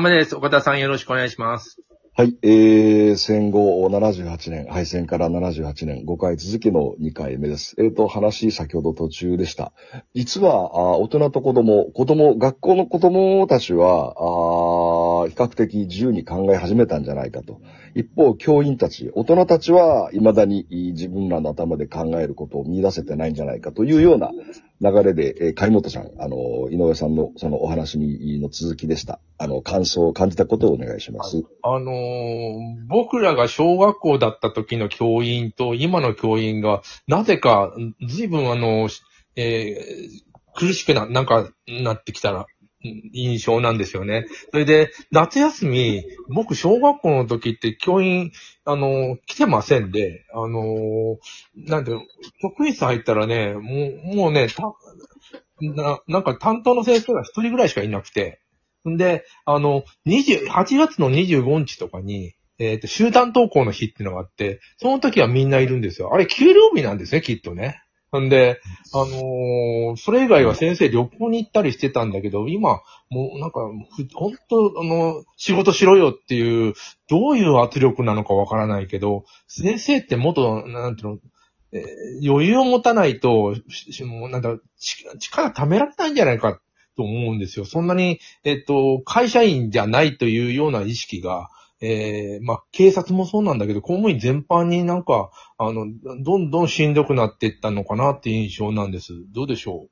目です。岡田さんよろしくお願いします。はい、えー、戦後78年、敗戦から78年、5回続きの2回目です。えっ、と、話、先ほど途中でした。実は、あ大人と子供、子供、学校の子供たちは、あ比較的自由に考え始めたんじゃないかと。一方、教員たち、大人たちは、未だに自分らの頭で考えることを見出せてないんじゃないかというような流れで、えー、貝本さん、あの、井上さんのそのお話にの続きでした。あの、感想を感じたことをお願いします。あのー僕らが小学校だった時の教員と今の教員が、なぜか、随分あの、えー苦しくな、なんか、なってきたら、印象なんですよね。それで、夏休み、僕、小学校の時って教員、あの、来てませんで、あの、なんて、職員室入ったらね、もう、もうね、たな、なんか担当の先生が一人ぐらいしかいなくて、んで、あの、28月の25日とかに、えっ、と、集団登校の日っていうのがあって、その時はみんないるんですよ。あれ、給料日なんですね、きっとね。んで、あのーそれ以外は先生旅行に行ったりしてたんだけど、今、もうなんか、ふ本当あの、仕事しろよっていう、どういう圧力なのかわからないけど、先生ってもっと、なんていうの、えー余裕を持たないと、しもうなんだ、力貯められないんじゃないかと思うんですよ。そんなに、えっと、会社員じゃないというような意識が、えーまあ、警察もそうなんだけど、公務員全般になんか、あの、どんどんしんどくなっていったのかなっていう印象なんです。どうでしょ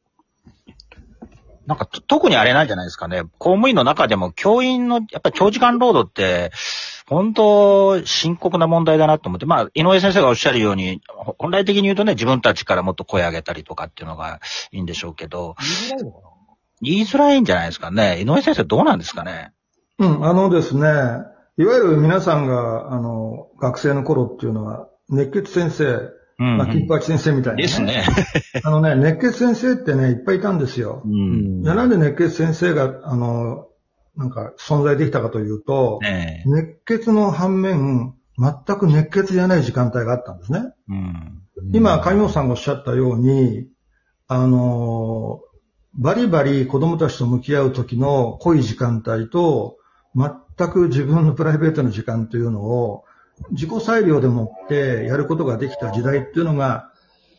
なんかと、特にあれなんじゃないですかね。公務員の中でも教員の、やっぱり長時間労働って、本当、深刻な問題だなと思って、まあ、井上先生がおっしゃるように、ほ本来的に言うとね、自分たちからもっと声上げたりとかっていうのがいいんでしょうけど、う言いづらいのかな？言いづらいんじゃないですかね。井上先生どうなんですかね？うん、あのですね、いわゆる皆さんが、あの、学生の頃っていうのは、熱血先生、うん、まあ、金八先生みたいな、ですね。あのね、熱血先生ってね、いっぱいいたんですよ。うん。じゃあなんで熱血先生が、あの、なんか存在できたかというと、ね熱血の反面、全く熱血じゃない時間帯があったんですね。え。うん。今、上本さんがおっしゃったように、あの、バリバリ子供たちと向き合う時の濃い時間帯と、全く自分のプライベートの時間というのを、自己裁量でもってやることができた時代っていうのが、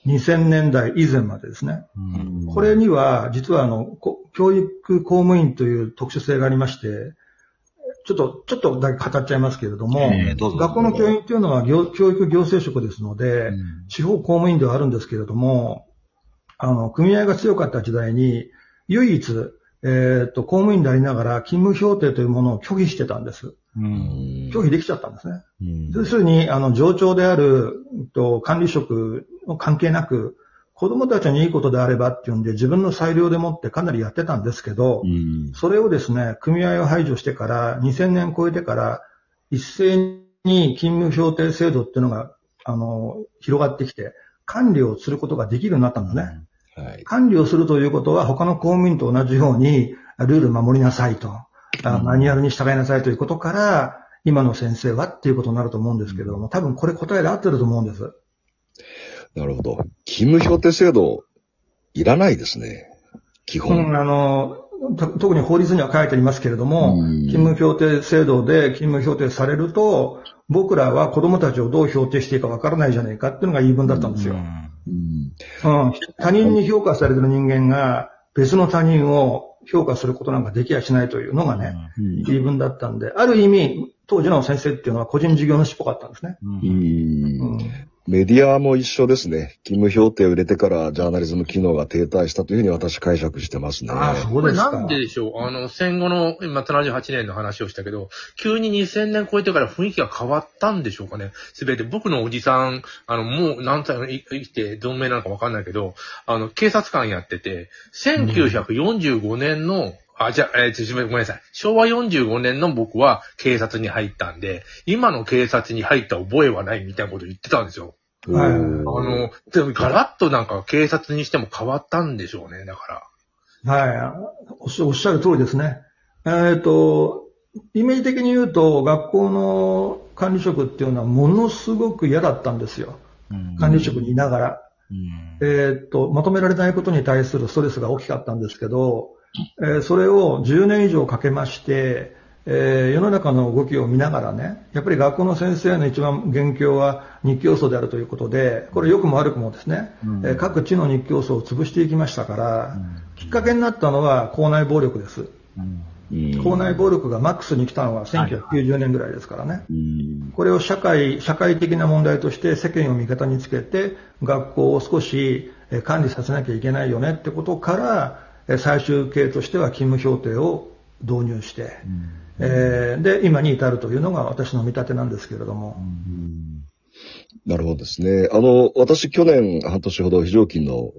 2000年代以前までですね。うん。これには、実はあの、こ教育公務員という特殊性がありまして、ちょっと、ちょっとだけ語っちゃいますけれども、ええどうぞ。学校の教員っていうのは行教育行政職ですので、うん。地方公務員ではあるんですけれども、あの、組合が強かった時代に、唯一、えっ、と、公務員でありながら勤務評定というものを拒否してたんです。うん。拒否できちゃったんですね。うん要するに、あの、上長である、うんと、管理職の関係なく、子供たちにいいことであればっていうんで、自分の裁量でもってかなりやってたんですけど、うんそれをですね、組合を排除してから、2000年超えてから、一斉に勤務評定制度っていうのが、あの、広がってきて、管理をすることができるようになったんですね。はい。管理をするということは、他の公務員と同じように、ルール守りなさいと、あマニュアルに従いなさいということから、今の先生はっていうことになると思うんですけれども、多分これ答えで合ってると思うんです。なるほど。勤務評定制度、いらないですね。基う本。ん、あの、と特に法律には書いてありますけれども、うん。勤務評定制度で勤務評定されると、僕らは子供たちをどう評定していいかわからないじゃないかっていうのが言い分だったんですよ。うん。うん、他人に評価されてる人間が別の他人を評価することなんかできやしないというのがね、うん。言い分だったんで、ある意味、当時の先生っていうのは個人事業主っぽかったんですね。うんメディアも一緒ですね。勤務評定を入れてからジャーナリズム機能が停滞したというふうに私解釈してますね。ああ、うそうですか。これなんででしょう？あの、戦後の、今、78年の話をしたけど、急に2000年超えてから雰囲気が変わったんでしょうかね。すべて僕のおじさん、あの、もう何歳生きて存命なのかわかんないけど、あの、警察官やってて、1945年の、あ、じゃあ、えーごめんなさい。昭和45年の僕は警察に入ったんで、今の警察に入った覚えはないみたいなこと言ってたんですよ。はいあの、でもガラッとなんか警察にしても変わったんでしょうね、だから。はい。おっしゃる通りですね。えっ、と、イメージ的に言うと、学校の管理職っていうのはものすごく嫌だったんですよ。うん管理職にいながら。うんえっ、と、まとめられないことに対するストレスが大きかったんですけど、えーそれを10年以上かけまして、えー世の中の動きを見ながらね、やっぱり学校の先生の一番元凶は日教組であるということで、これ良くも悪くもですね、うん。えー各地の日教組を潰していきましたから、きっかけになったのは校内暴力です。うん。うん校内暴力がマックスに来たのは1990年ぐらいですからね。うん。これを社会、社会的な問題として世間を味方につけて、学校を少しえー管理させなきゃいけないよねってことから、えー最終形としては勤務評定を導入して、えーで、今に至るというのが私の見立てなんですけれども。なるほどですね。あの、私去年半年ほど非常勤の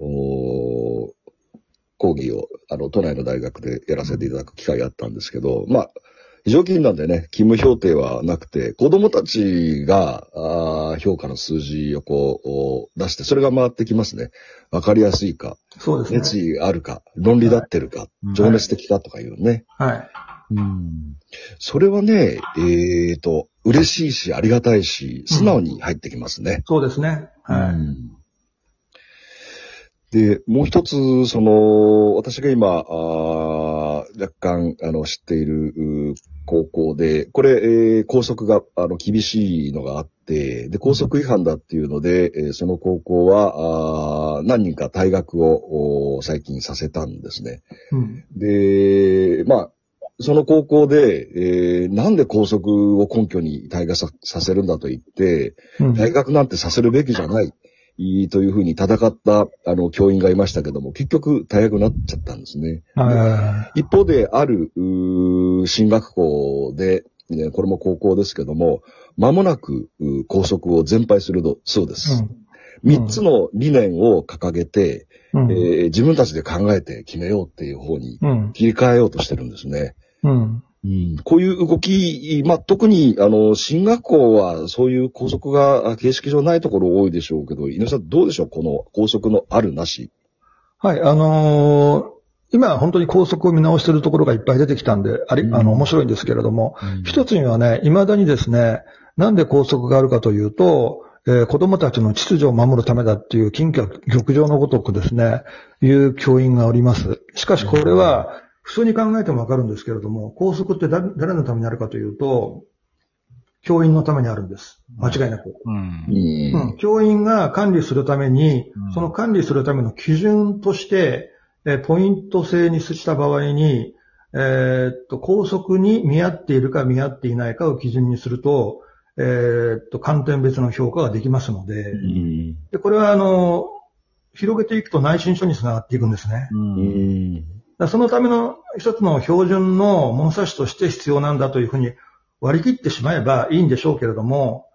講義を、あの、都内の大学でやらせていただく機会があったんですけど、まあ、非常勤なんでね、勤務評定はなくて、子供たちが、あー評価の数字をこう、お出して、それが回ってきますね。わかりやすいか、そうですね。熱意があるか、論理立ってるか、うん情熱的かとかいうね。はい。うんそれはね、えっ、と、嬉しいし、ありがたいし、素直に入ってきますね。そうですね。はい。うんで、もう一つ、その、私が今、あー若干、あの、知っているう高校で、これ、えー校則が、あの、厳しいのがあって、で、校則違反だっていうので、えーその高校は、あー何人か退学をお最近させたんですね。うん。で、まあ、その高校で、えーなんで校則を根拠に退学ささせるんだと言って、うん退学なんてさせるべきじゃない、いいというふうに戦った、あの、教員がいましたけども、結局退学になっちゃったんですね。は一方で、ある、進学校で、ねこれも高校ですけども、間もなく、う校則を全廃するそうでい。す。三、つの理念を掲げて、うん。えー自分たちで考えて決めようっていう方にうん。切り替えようとしてるんですね。うん。うんこういう動き、まあ、特に、あの、進学校はそういう校則があ形式上ないところ多いでしょうけど、井上さんどうでしょう？この校則のあるなし。はい、あのー今本当に校則を見直しているところがいっぱい出てきたんで、あり、うんあの、面白いんですけれども、一つにはね、未だにですね、なんで校則があるかというと、えー子供たちの秩序を守るためだっていう金玉玉上のごとくですね、いう教員がおります。しかしこれは、普通に考えてもわかるんですけれども、校則って誰誰のためにあるかというと、教員のためにあるんです。間違いなく。うん。うん。うん、教員が管理するためにうん、その管理するための基準として、えーポイント制にした場合に、えーっと、校則に見合っているか見合っていないかを基準にすると、えーっと、観点別の評価ができますので、うん。でこれは、あの、広げていくと内申書につながっていくんですね。ううんそのための一つの標準の物差しとして必要なんだというふうに割り切ってしまえばいいんでしょうけれども、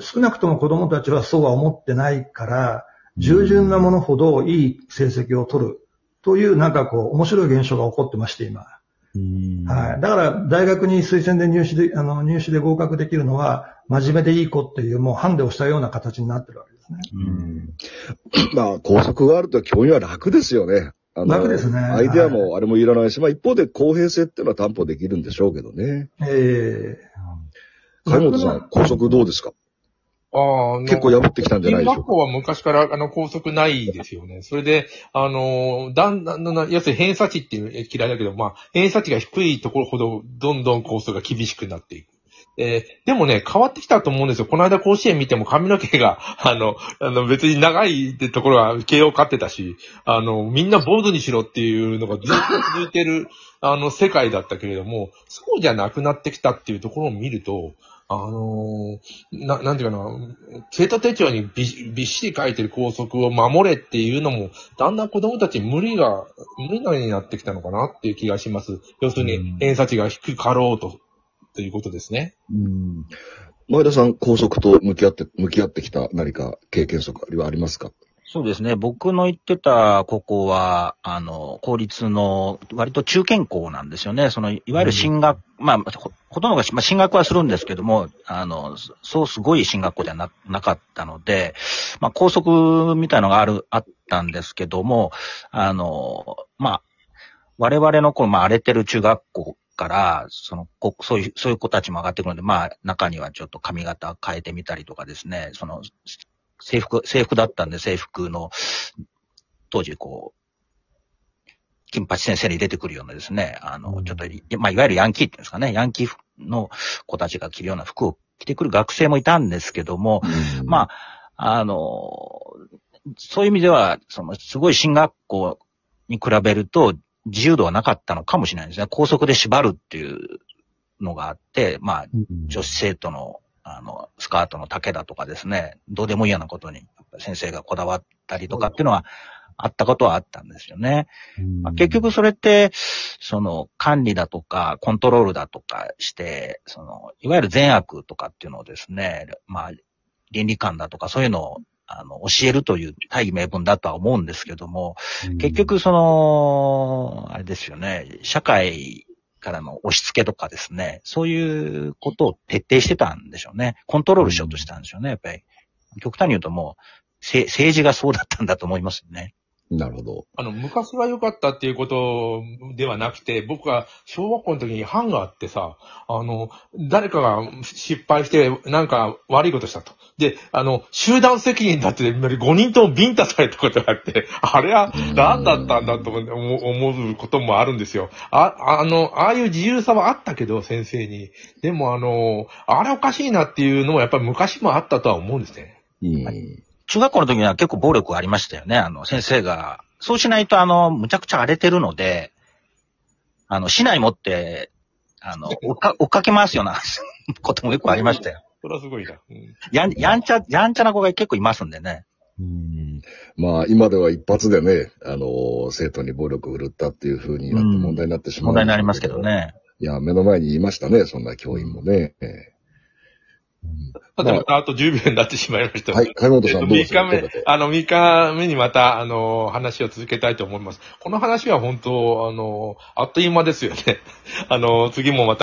少なくとも子供たちはそうは思ってないから、従順なものほどいい成績を取るというなんかこう面白い現象が起こってまして今。はい。だから大学に推薦で入試で、あの入試で合格できるのは真面目でいい子っていうもうハンデをしたような形になってるわけですね。うんまあ、校則があると教員は楽ですよね。あの楽ですねアイデアもあれもいらないし、まあ一方で公平性っていうのは担保できるんでしょうけどね。え貝本さん、校則どうですか？ああ、結構破ってきたんじゃないでしょうか？学校は昔から、あの、校則ないですよね。それで、あの、だんだん要するに偏差値っていうえ嫌いだけど、まあ、偏差値が低いところほど、どんどん校則が厳しくなっていく。えーでもね、変わってきたと思うんですよ。この間甲子園見ても髪の毛が、あの、あの別に長いってところは慶応勝ってたし、あの、みんな坊主にしろっていうのがずっと続いてる、あの、世界だったけれども、そうじゃなくなってきたっていうところを見ると、あのーな、なんていうかな、生徒手帳にびびっしり書いてる校則を守れっていうのも、だんだん子供たちに無理が、無理なようになってきたのかなっていう気がします。要するにうん、偏差値が低かろうと、ということですね。うん前田さん、校則と向き合って、向き合ってきた何か経験則はありますか？そうですね。僕の行ってた高校は、あの、公立の割と中堅校なんですよね。その、いわゆる進学、まあ、ほほとんどがし、まあ、進学はするんですけども、あの、そそうすごい進学校ではななかったので、まあ、校則みたいのがある、あったんですけども、あの、まあ、我々の頃、まあ、荒れてる中学校から、その、こそういう、そういう子たちも上がってくるので、まあ、中にはちょっと髪型変えてみたりとかですね、その、制服、制服だったんで制服の、当時こう、金八先生に出てくるようなですね、あの、うん。ちょっと、まあ、いわゆるヤンキーっていうんですかね、ヤンキーの子たちが着るような服を着てくる学生もいたんですけども、まあ、あの、そういう意味では、その、すごい進学校に比べると、自由度はなかったのかもしれないですね。校則で縛るっていうのがあって、まあ、女子生徒の、あの、スカートの丈だとかですね、どうでもいいようなことに、先生がこだわったりとかっていうのは、あったことはあったんですよね。まあ、結局それって、その管理だとかコントロールだとかして、その、いわゆる善悪とかっていうのをですね、まあ、倫理観だとかそういうのを、あの、教えるという大義名分だとは思うんですけども、結局その、あれですよね、社会からの押し付けとかですね、そういうことを徹底してたんでしょうね。コントロールしようとしたんでしょうね、やっぱり。極端に言うともう、せ政治がそうだったんだと思いますよね。なるほど。あの、昔は良かったっていうことではなくて、僕は小学校の時に班があってさ、あの、誰かが失敗して、なんか悪いことしたと。で、あの、集団責任だって5人ともビンタされたことがあって、あれは何だったんだと思う思うこともあるんですよ。あ、あの、ああいう自由さはあったけど、先生に。でもあの、あれおかしいなっていうのはやっぱり昔もあったとは思うんですね。うん。中学校の時には結構暴力ありましたよね。あの、先生が。そうしないと、あの、むちゃくちゃ荒れてるので、あの、市内持って、あの、追っか追っかけ回すような こともよくありましたよ。それはすごいな。うんやん、やんちゃ、やんちゃな子が結構いますんでね。うんまあ、今では一発でね、あの、生徒に暴力を振るったっていう風になってうん問題になってしまう、問題になりますけど。ね。いや、目の前にいましたね、そんな教員もね。ええさて、またあと10秒になってしまいました。はい、貝本さんどうぞ。3日目、あの、3日目にまた、あの、話を続けたいと思います。この話は本当、あの、あっという間ですよね。あの、次もまた